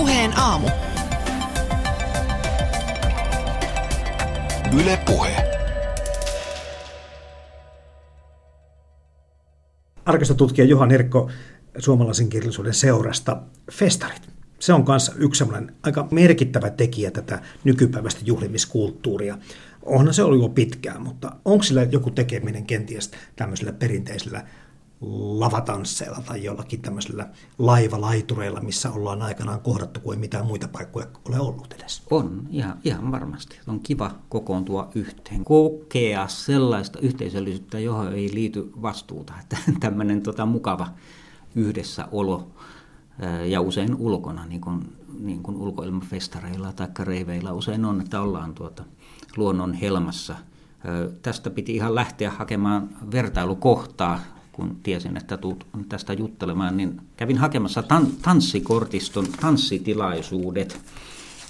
Puheen aamu. Yle Puhe. Arkistotutkija Juha Nirkko suomalaisen kirjallisuuden seurasta. Festarit. Se on myös yksi aika merkittävä tekijä tätä nykypäiväistä juhlimiskulttuuria. Onhan se ollut jo pitkään, mutta onko sillä joku tekeminen kenties tämmöisellä perinteisellä lavatansseilla tai jollakin tämmöisellä laivalaitureilla, missä ollaan aikanaan kohdattu, kuin mitään muita paikkoja ole ollut edes. On, ihan, ihan varmasti. On kiva kokoontua yhteen, kokea sellaista yhteisöllisyyttä, johon ei liity vastuuta. Että tämmöinen tota, mukava yhdessäolo ja usein ulkona, niin kuin, niin kuin ulkoilmafestareilla tai reiveillä usein on, että ollaan tuota luonnon helmassa. Tästä piti ihan lähteä hakemaan vertailukohtaa kun tiesin, että tulet tästä juttelemaan, niin kävin hakemassa tan- tanssikortiston tanssitilaisuudet.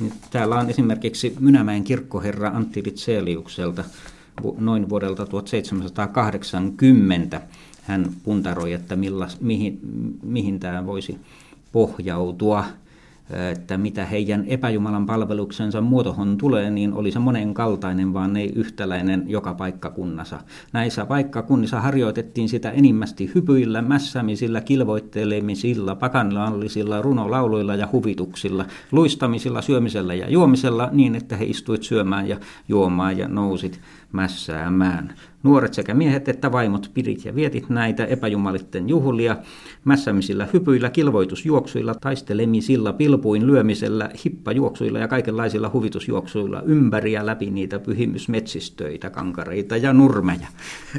Nyt täällä on esimerkiksi Mynämäen kirkkoherra Antti Ritseliukselta noin vuodelta 1780. Hän puntaroi, että millas, mihin, mihin tämä voisi pohjautua – että mitä heidän epäjumalan palveluksensa muotohon tulee, niin oli se monenkaltainen, vaan ei yhtäläinen joka paikkakunnassa. Näissä paikkakunnissa harjoitettiin sitä enimmästi hypyillä, mässämisillä, kilvoittelemisilla, pakanallisilla, runolauluilla ja huvituksilla, luistamisilla, syömisellä ja juomisella niin, että he istuivat syömään ja juomaan ja nousit mässäämään. Nuoret sekä miehet että vaimot pidit ja vietit näitä epäjumalitten juhlia mässämisillä hypyillä, kilvoitusjuoksuilla, taistelemisilla, pilpuin lyömisellä, hippajuoksuilla ja kaikenlaisilla huvitusjuoksuilla ympäri ja läpi niitä pyhimysmetsistöitä, kankareita ja nurmeja.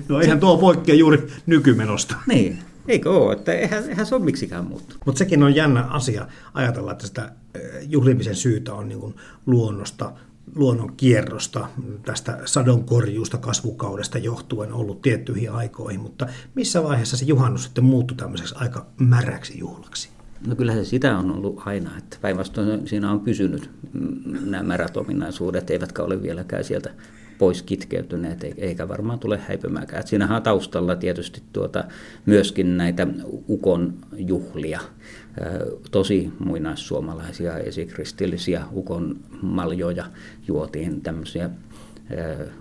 No eihän tuo poikkea juuri nykymenosta. Niin, Eikö ole? Että eihän, eihän se ole miksikään muuttunut. Mutta sekin on jännä asia ajatella, että sitä eh, juhlimisen syytä on niin luonnosta luonnon kierrosta, tästä sadonkorjuusta kasvukaudesta johtuen ollut tiettyihin aikoihin, mutta missä vaiheessa se juhannus sitten muuttui tämmöiseksi aika märäksi juhlaksi? No kyllä se sitä on ollut aina, että päinvastoin siinä on pysynyt nämä märät ominaisuudet, eivätkä ole vieläkään sieltä pois kitkeytyneet, eikä varmaan tule häipymäänkään. Siinähän on taustalla tietysti tuota, myöskin näitä ukon juhlia, tosi muinaissuomalaisia esikristillisiä ukon maljoja juotiin tämmöisiä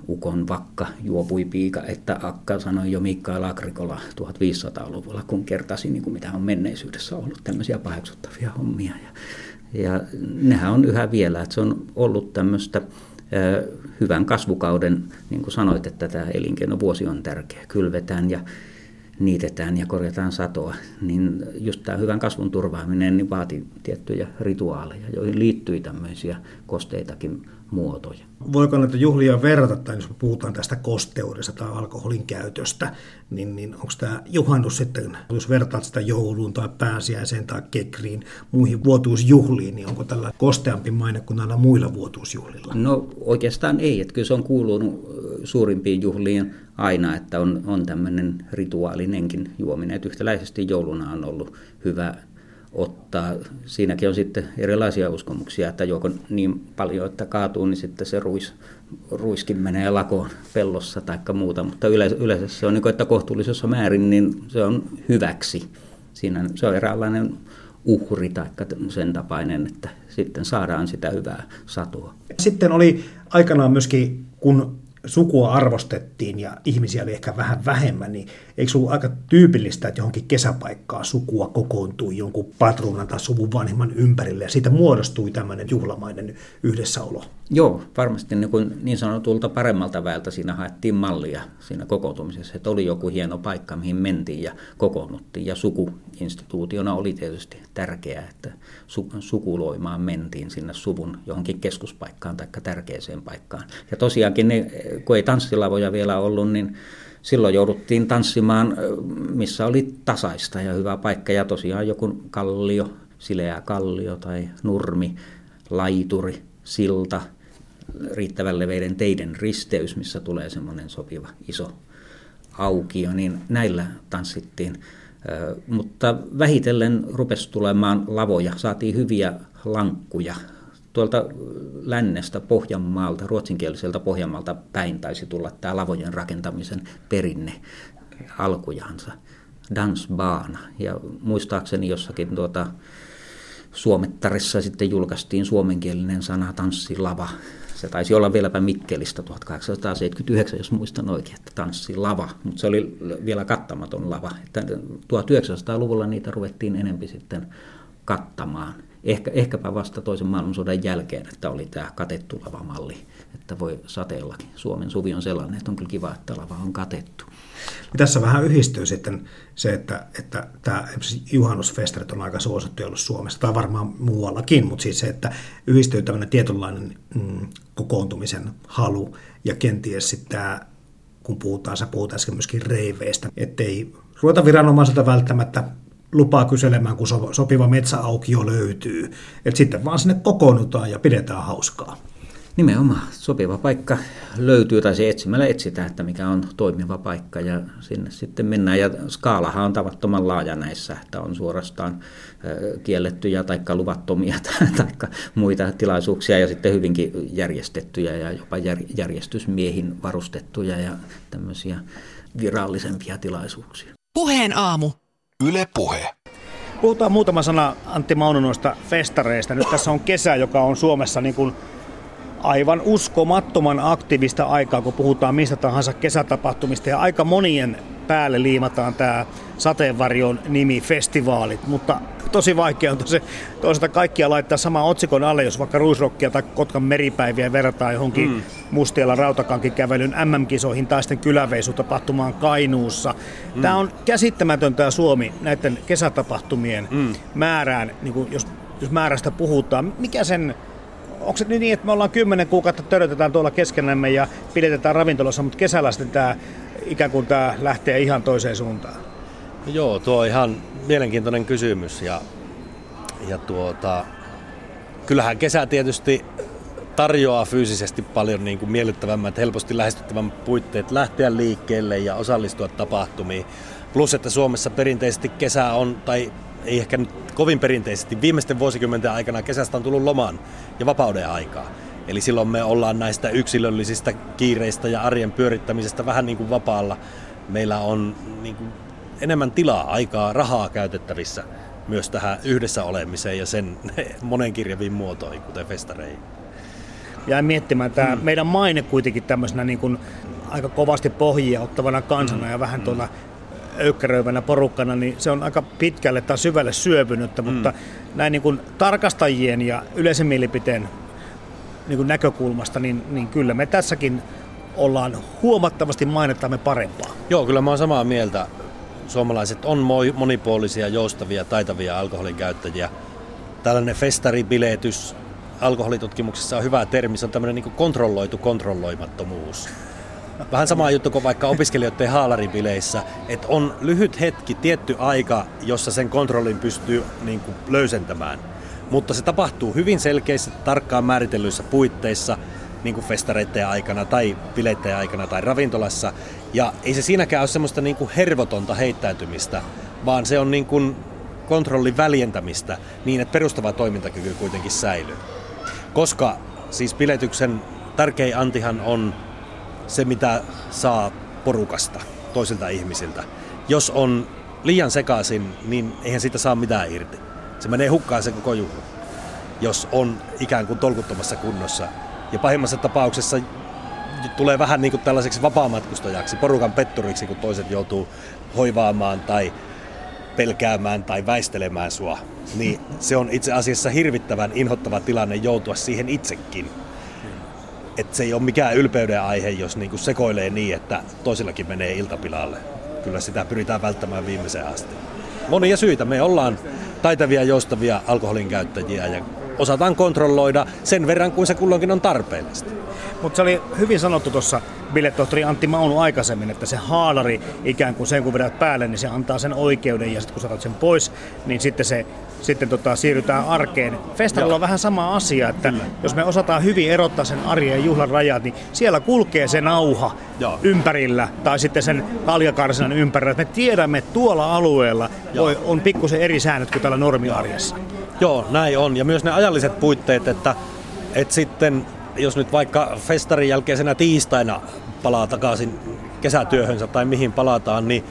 ukon vakka juopui piika, että akka sanoi jo Mikael Agrikola 1500-luvulla, kun kertasi, niin kuin mitä on menneisyydessä ollut tämmöisiä paheksuttavia hommia. Ja, ja nehän on yhä vielä, että se on ollut tämmöistä hyvän kasvukauden, niin kuin sanoit, että tämä elinkeinovuosi on tärkeä. Kylvetään ja niitetään ja korjataan satoa, niin just tämä hyvän kasvun turvaaminen niin vaati tiettyjä rituaaleja, joihin liittyy tämmöisiä kosteitakin muotoja. Voiko näitä juhlia verrata, tai jos puhutaan tästä kosteudesta tai alkoholin käytöstä, niin, niin onko tämä juhannus sitten, jos vertaat sitä jouluun tai pääsiäiseen tai kekriin, muihin vuotuusjuhliin, niin onko tällä kosteampi maine kuin näillä muilla vuotuusjuhlilla? No oikeastaan ei, että kyllä se on kuulunut suurimpiin juhliin aina, että on, on tämmöinen rituaalinenkin juominen, että yhtäläisesti jouluna on ollut hyvä ottaa. Siinäkin on sitten erilaisia uskomuksia, että joko niin paljon, että kaatuu, niin sitten se ruis, ruiskin menee lakoon pellossa tai muuta, mutta yleensä, yleensä se on niin kuin, että kohtuullisessa määrin niin se on hyväksi. Siinä se on eräänlainen uhri tai sen tapainen, että sitten saadaan sitä hyvää satoa. Sitten oli aikanaan myöskin, kun sukua arvostettiin ja ihmisiä oli ehkä vähän vähemmän, niin eikö ollut aika tyypillistä, että johonkin kesäpaikkaa sukua kokoontui jonkun patruunan tai suvun vanhemman ympärille ja siitä muodostui tämmöinen juhlamainen yhdessäolo? Joo, varmasti niin, kuin niin sanotulta paremmalta väeltä siinä haettiin mallia siinä kokoontumisessa, että oli joku hieno paikka, mihin mentiin ja kokoonnuttiin ja sukuinstituutiona oli tietysti tärkeää, että sukuloimaan mentiin sinne suvun johonkin keskuspaikkaan tai tärkeäseen paikkaan. Ja tosiaankin ne kun ei tanssilavoja vielä ollut, niin silloin jouduttiin tanssimaan, missä oli tasaista ja hyvä paikka. Ja tosiaan joku kallio, sileä kallio tai nurmi, laituri, silta, riittävän leveiden teiden risteys, missä tulee semmoinen sopiva iso aukio, niin näillä tanssittiin. Mutta vähitellen rupesi tulemaan lavoja, saatiin hyviä lankkuja, tuolta lännestä Pohjanmaalta, ruotsinkieliseltä Pohjanmaalta päin taisi tulla tämä lavojen rakentamisen perinne alkujaansa. Dansbaana. Ja muistaakseni jossakin tuota, Suomettarissa sitten julkaistiin suomenkielinen sana tanssilava. Se taisi olla vieläpä Mikkelistä 1879, jos muistan oikein, että tanssilava, mutta se oli vielä kattamaton lava. Että 1900-luvulla niitä ruvettiin enempi sitten kattamaan. Ehkä, ehkäpä vasta toisen maailmansodan jälkeen, että oli tämä katettu lavamalli, että voi sateellakin. Suomen suvi on sellainen, että on kyllä kiva, että lava on katettu. Tässä vähän yhdistyy sitten se, että, että tämä juhannusfestarit on aika suosittu ollut Suomessa, tai varmaan muuallakin, mutta siis se, että yhdistyy tämmöinen tietynlainen mm, kokoontumisen halu, ja kenties sitten tämä, kun puhutaan, sä puhut äsken myöskin reiveistä, ettei ruveta viranomaiselta välttämättä lupaa kyselemään, kun sopiva metsäaukio löytyy. Et sitten vaan sinne kokoonnutaan ja pidetään hauskaa. Nimenomaan sopiva paikka löytyy tai se etsimällä etsitään, että mikä on toimiva paikka ja sinne sitten mennään. Ja skaalahan on tavattoman laaja näissä, että on suorastaan kiellettyjä tai luvattomia tai muita tilaisuuksia ja sitten hyvinkin järjestettyjä ja jopa järjestysmiehin varustettuja ja tämmöisiä virallisempia tilaisuuksia. Puheen aamu. Yle Puhe. Puhutaan muutama sana Antti Mauno noista festareista. Nyt tässä on kesä, joka on Suomessa niin kuin aivan uskomattoman aktiivista aikaa, kun puhutaan mistä tahansa kesätapahtumista. Ja aika monien päälle liimataan tämä sateenvarjon nimi festivaalit, mutta tosi vaikea on tosi, toisaalta kaikkia laittaa sama otsikon alle, jos vaikka Ruisrokkia tai Kotkan meripäiviä verrataan johonkin mm. Mustialla rautakankin kävelyn MM-kisoihin tai sitten kyläveisutapahtumaan Kainuussa. Mm. Tämä on käsittämätön tämä Suomi näiden kesätapahtumien mm. määrään, niin kuin jos, jos määrästä puhutaan. Mikä sen onko se niin, että me ollaan kymmenen kuukautta törötetään tuolla keskenämme ja pidetään ravintolassa, mutta kesällä sitten tämä ikään kuin tämä lähtee ihan toiseen suuntaan? Joo, tuo on ihan mielenkiintoinen kysymys ja, ja tuota, kyllähän kesä tietysti tarjoaa fyysisesti paljon niin kuin miellyttävämmät, helposti lähestyttävämmät puitteet lähteä liikkeelle ja osallistua tapahtumiin. Plus, että Suomessa perinteisesti kesä on, tai ei ehkä nyt kovin perinteisesti, viimeisten vuosikymmenten aikana kesästä on tullut loman ja vapauden aikaa. Eli silloin me ollaan näistä yksilöllisistä kiireistä ja arjen pyörittämisestä vähän niin kuin vapaalla. Meillä on niin kuin enemmän tilaa, aikaa, rahaa käytettävissä myös tähän yhdessä olemiseen ja sen monenkirjaviin muotoihin, kuten festareihin. Ja miettimään, tämä mm. meidän maine kuitenkin tämmöisenä niin kuin aika kovasti pohjia ottavana kansana mm. ja vähän mm. tuolla öykkäröivänä porukkana, niin se on aika pitkälle tai syvälle syöpynyttä, mm. mutta näin niin kuin tarkastajien ja yleisen mielipiteen niin kuin näkökulmasta, niin, niin kyllä me tässäkin ollaan huomattavasti mainettamme parempaa. Joo, kyllä mä oon samaa mieltä. Suomalaiset on monipuolisia, joustavia, taitavia alkoholin käyttäjiä. Tällainen festaribiletys alkoholitutkimuksessa on hyvä termi, se on tämmöinen niin kontrolloitu kontrolloimattomuus. Vähän sama juttu kuin vaikka opiskelijoiden haalaribileissä, että on lyhyt hetki, tietty aika, jossa sen kontrollin pystyy niin kuin löysentämään. Mutta se tapahtuu hyvin selkeissä, tarkkaan määritellyissä puitteissa, niin kuin festareiden aikana tai bileiden aikana tai ravintolassa. Ja ei se siinäkään ole semmoista niin kuin hervotonta heittäytymistä, vaan se on niin kuin kontrollin väljentämistä niin, että perustava toimintakyky kuitenkin säilyy. Koska siis biletyksen tärkein antihan on se, mitä saa porukasta, toisilta ihmisiltä. Jos on liian sekaisin, niin eihän siitä saa mitään irti. Se menee hukkaan se koko juhla, jos on ikään kuin tolkuttomassa kunnossa. Ja pahimmassa tapauksessa tulee vähän niin kuin tällaiseksi vapaamatkustajaksi, porukan petturiksi, kun toiset joutuu hoivaamaan tai pelkäämään tai väistelemään sua. Niin se on itse asiassa hirvittävän inhottava tilanne joutua siihen itsekin että se ei ole mikään ylpeyden aihe, jos niinku sekoilee niin, että toisillakin menee iltapilalle. Kyllä sitä pyritään välttämään viimeiseen asti. Monia syitä. Me ollaan taitavia, joustavia alkoholin käyttäjiä ja osataan kontrolloida sen verran kuin se kulloinkin on tarpeellista. Mutta se oli hyvin sanottu tuossa biletohtori Antti Maunu aikaisemmin, että se haalari ikään kuin sen kun vedät päälle, niin se antaa sen oikeuden ja sitten kun saatat sen pois, niin sitten se sitten tota, siirrytään arkeen. Festarilla on vähän sama asia, että Kyllä. jos me osataan hyvin erottaa sen arjen ja juhlan rajat, niin siellä kulkee se nauha Joo. ympärillä tai sitten sen kaljakarsinan ympärillä. Me tiedämme, että tuolla alueella voi, on pikkusen eri säännöt kuin täällä normiarjessa. Joo, näin on. Ja myös ne ajalliset puitteet, että, että sitten jos nyt vaikka festarin jälkeisenä tiistaina palaa takaisin kesätyöhönsä tai mihin palataan, niin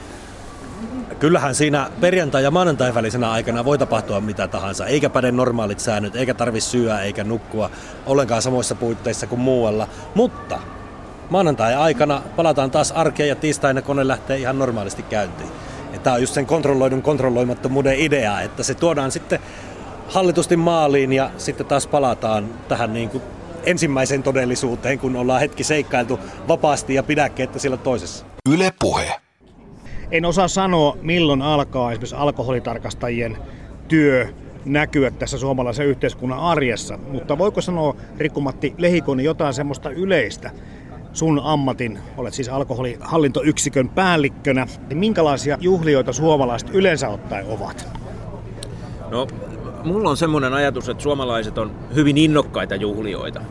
kyllähän siinä perjantai- ja maanantai välisenä aikana voi tapahtua mitä tahansa, eikä päde normaalit säännöt, eikä tarvi syödä eikä nukkua ollenkaan samoissa puitteissa kuin muualla. Mutta maanantai-aikana palataan taas arkeen ja tiistaina kone lähtee ihan normaalisti käyntiin. Tämä on just sen kontrolloidun kontrolloimattomuuden idea, että se tuodaan sitten hallitusti maaliin ja sitten taas palataan tähän niin kuin ensimmäiseen todellisuuteen, kun ollaan hetki seikkailtu vapaasti ja pidäkkeettä sillä toisessa. Yle puhe. En osaa sanoa, milloin alkaa esimerkiksi alkoholitarkastajien työ näkyä tässä suomalaisen yhteiskunnan arjessa, mutta voiko sanoa, Rikku-Matti Lehikonen, jotain semmoista yleistä, sun ammatin, olet siis alkoholihallintoyksikön päällikkönä, niin minkälaisia juhlioita suomalaiset yleensä ottaen ovat? No, mulla on semmoinen ajatus, että suomalaiset on hyvin innokkaita juhlioita.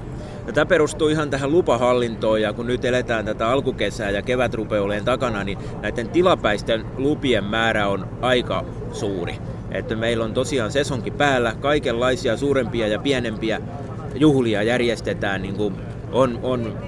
Ja tämä perustuu ihan tähän lupahallintoon ja kun nyt eletään tätä alkukesää ja kevätrupeoleen takana, niin näiden tilapäisten lupien määrä on aika suuri. Että meillä on tosiaan sesonkin päällä, kaikenlaisia suurempia ja pienempiä juhlia järjestetään, niin kuin on, on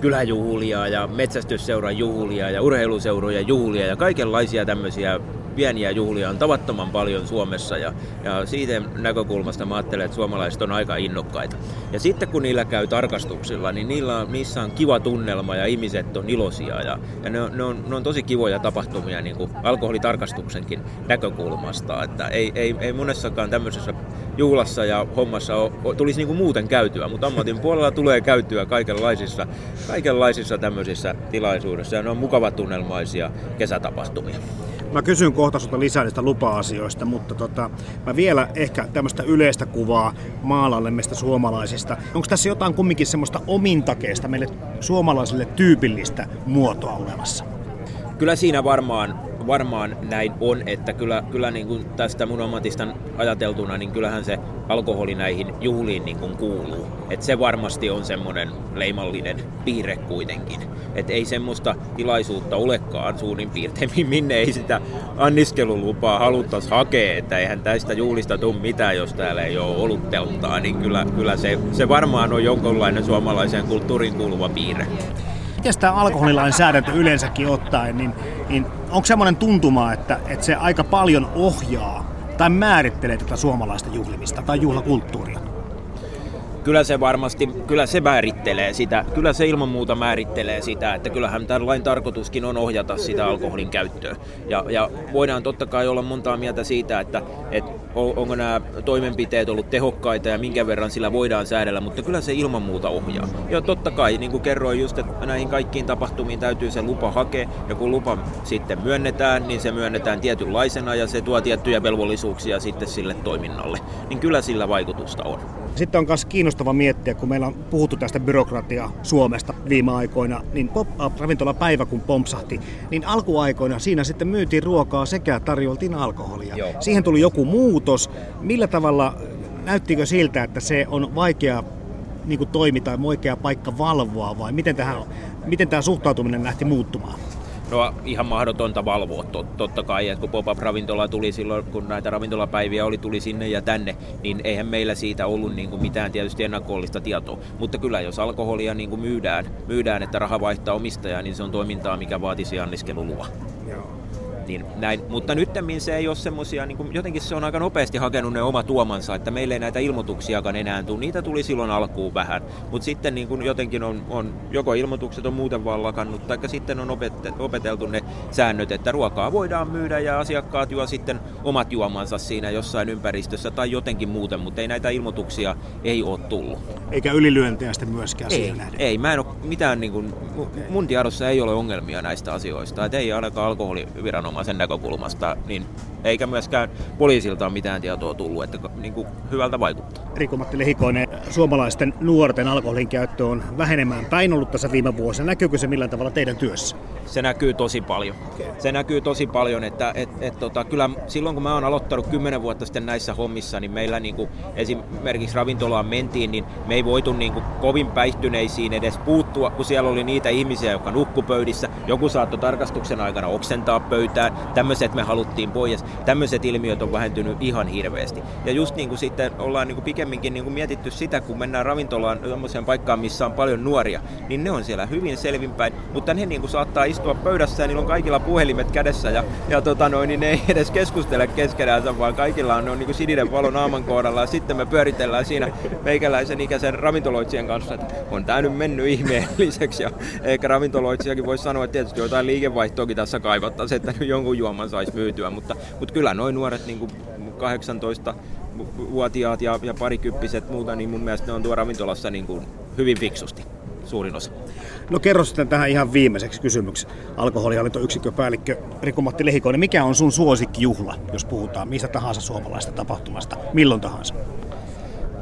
kyläjuhlia ja metsästysseuran juhlia ja urheiluseurojen juhlia ja kaikenlaisia tämmöisiä pieniä juhlia on tavattoman paljon Suomessa ja, ja siitä näkökulmasta mä ajattelen, että suomalaiset on aika innokkaita. Ja sitten kun niillä käy tarkastuksilla, niin niillä on, niissä on kiva tunnelma ja ihmiset on iloisia ja, ja ne, on, ne, on, ne on tosi kivoja tapahtumia niin kuin alkoholitarkastuksenkin näkökulmasta, että ei, ei, ei monessakaan tämmöisessä juhlassa ja hommassa ole, tulisi niin kuin muuten käytyä, mutta ammatin puolella tulee käytyä kaikenlaisissa, kaikenlaisissa tämmöisissä tilaisuudessa ja ne on mukavat tunnelmaisia kesätapahtumia. Mä kysyn kohta sulta lisää niistä lupa-asioista, mutta tota, mä vielä ehkä tämmöistä yleistä kuvaa maalailemista suomalaisista. Onko tässä jotain kumminkin semmoista omintakeista meille suomalaisille tyypillistä muotoa olemassa? Kyllä siinä varmaan varmaan näin on, että kyllä, kyllä niin kuin tästä mun ammatista ajateltuna, niin kyllähän se alkoholi näihin juhliin niin kuin kuuluu. Et se varmasti on semmoinen leimallinen piirre kuitenkin. Et ei semmoista tilaisuutta olekaan suurin piirtein, minne ei sitä anniskelulupaa haluttaisi hakea, että eihän tästä juhlista tule mitään, jos täällä ei ole olutteltaa, niin kyllä, kyllä se, se varmaan on jonkunlainen suomalaisen kulttuurin kuuluva piirre miten tämä alkoholilainsäädäntö yleensäkin ottaen, niin, niin onko semmoinen tuntuma, että, että se aika paljon ohjaa tai määrittelee tätä suomalaista juhlimista tai juhlakulttuuria? kyllä se varmasti, kyllä se määrittelee sitä, kyllä se ilman muuta määrittelee sitä, että kyllähän tämän lain tarkoituskin on ohjata sitä alkoholin käyttöä. Ja, ja voidaan totta kai olla montaa mieltä siitä, että, että onko nämä toimenpiteet ollut tehokkaita ja minkä verran sillä voidaan säädellä, mutta kyllä se ilman muuta ohjaa. Ja totta kai, niin kuin kerroin just, että näihin kaikkiin tapahtumiin täytyy se lupa hakea, ja kun lupa sitten myönnetään, niin se myönnetään tietynlaisena ja se tuo tiettyjä velvollisuuksia sitten sille toiminnalle. Niin kyllä sillä vaikutusta on. Sitten on myös kiinnostava miettiä, kun meillä on puhuttu tästä byrokratiaa Suomesta viime aikoina, niin pop-ravintolapäivä kun pompsahti, niin alkuaikoina siinä sitten myytiin ruokaa sekä tarjoltiin alkoholia. Joo. Siihen tuli joku muutos. Millä tavalla näyttikö siltä, että se on vaikea niin kuin toimi tai oikea paikka valvoa vai miten, tähän, miten tämä suhtautuminen lähti muuttumaan? No ihan mahdotonta valvoa tot, totta kai, että kun pop-up-ravintola tuli silloin, kun näitä ravintolapäiviä oli, tuli sinne ja tänne, niin eihän meillä siitä ollut niin kuin mitään tietysti ennakollista tietoa. Mutta kyllä jos alkoholia niin kuin myydään, myydään, että raha vaihtaa omistajaa, niin se on toimintaa, mikä vaatisi anniskelulua. Joo. Niin näin. Mutta nyttemmin se ei ole semmoisia, niin jotenkin se on aika nopeasti hakenut ne oma tuomansa, että meille ei näitä ilmoituksiakaan enää tule. Niitä tuli silloin alkuun vähän, mutta sitten niin kuin jotenkin on, on, joko ilmoitukset on muuten vaan lakannut, tai sitten on opeteltu ne säännöt, että ruokaa voidaan myydä ja asiakkaat juo sitten omat juomansa siinä jossain ympäristössä tai jotenkin muuten, mutta ei näitä ilmoituksia ei ole tullut. Eikä ylilyöntejä sitten myöskään ei, Ei, mä en ole mitään, niin kuin, mun tiedossa ei ole ongelmia näistä asioista, että ei ainakaan alkoholiviranomainen viranomaisen näkökulmasta, niin eikä myöskään poliisilta ole mitään tietoa tullut, että niin kuin hyvältä vaikuttaa. Riku-Matti Lehikoinen, suomalaisten nuorten alkoholin käyttö on vähenemään päin ollut tässä viime vuosina. Näkyykö se millään tavalla teidän työssä? Se näkyy tosi paljon. Okay. Se näkyy tosi paljon, että et, et, tota, kyllä silloin kun mä oon aloittanut kymmenen vuotta sitten näissä hommissa, niin meillä niin kuin esimerkiksi ravintolaan mentiin, niin me ei voitu niin kuin kovin päihtyneisiin edes puuttua, kun siellä oli niitä ihmisiä, jotka nukkupöydissä. Joku saattoi tarkastuksen aikana oksentaa pöytään. Tämmöiset me haluttiin pois. Tämmöiset ilmiöt on vähentynyt ihan hirveästi. Ja just niin kuin sitten ollaan niin kuin pikemminkin niin kuin mietitty sitä, kun mennään ravintolaan sellaiseen paikkaan, missä on paljon nuoria, niin ne on siellä hyvin selvinpäin, mutta ne niin kuin saattaa istua pöydässä ja niillä on kaikilla puhelimet kädessä ja, ja tota noin, niin ne ei edes keskustele keskenään, vaan kaikilla on, on niin kuin sininen valo naaman kohdalla ja sitten me pyöritellään siinä meikäläisen ikäisen ravintoloitsijan kanssa, että on tämä nyt mennyt ihmeelliseksi ja eikä ravintoloitsijakin voi sanoa, että tietysti jotain liikevaihtoakin tässä kaivattaisiin, että jonkun juoman saisi myytyä, mutta, mutta kyllä noin nuoret niin kuin 18 vuotiaat ja, ja parikyppiset muuta, niin mun mielestä ne on tuo ravintolassa niin kuin hyvin fiksusti suurin osa. No kerro sitten tähän ihan viimeiseksi kysymyksi. Alkoholihallintoyksikköpäällikkö Riku-Matti Lehikoinen, mikä on sun suosikkijuhla, jos puhutaan mistä tahansa suomalaista tapahtumasta, milloin tahansa?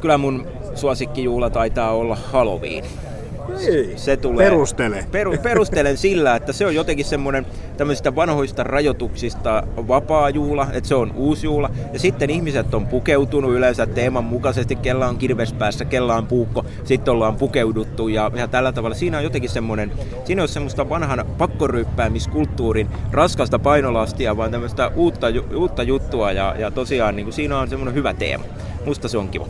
Kyllä mun suosikkijuhla taitaa olla Halloween. Ei. Se tulee, Perustele. Peru, perustelen sillä, että se on jotenkin semmoinen tämmöisistä vanhoista rajoituksista vapaa juula, että se on uusi juula. Ja sitten ihmiset on pukeutunut yleensä teeman mukaisesti, kella on kirvespäässä, kella on puukko, sitten ollaan pukeuduttu ja, ja tällä tavalla. Siinä on jotenkin semmoinen, siinä on semmoista vanhan pakkoryppäämiskulttuurin raskasta painolastia, vaan tämmöistä uutta, uutta juttua ja, ja tosiaan niin kuin siinä on semmoinen hyvä teema. Musta se on kiva.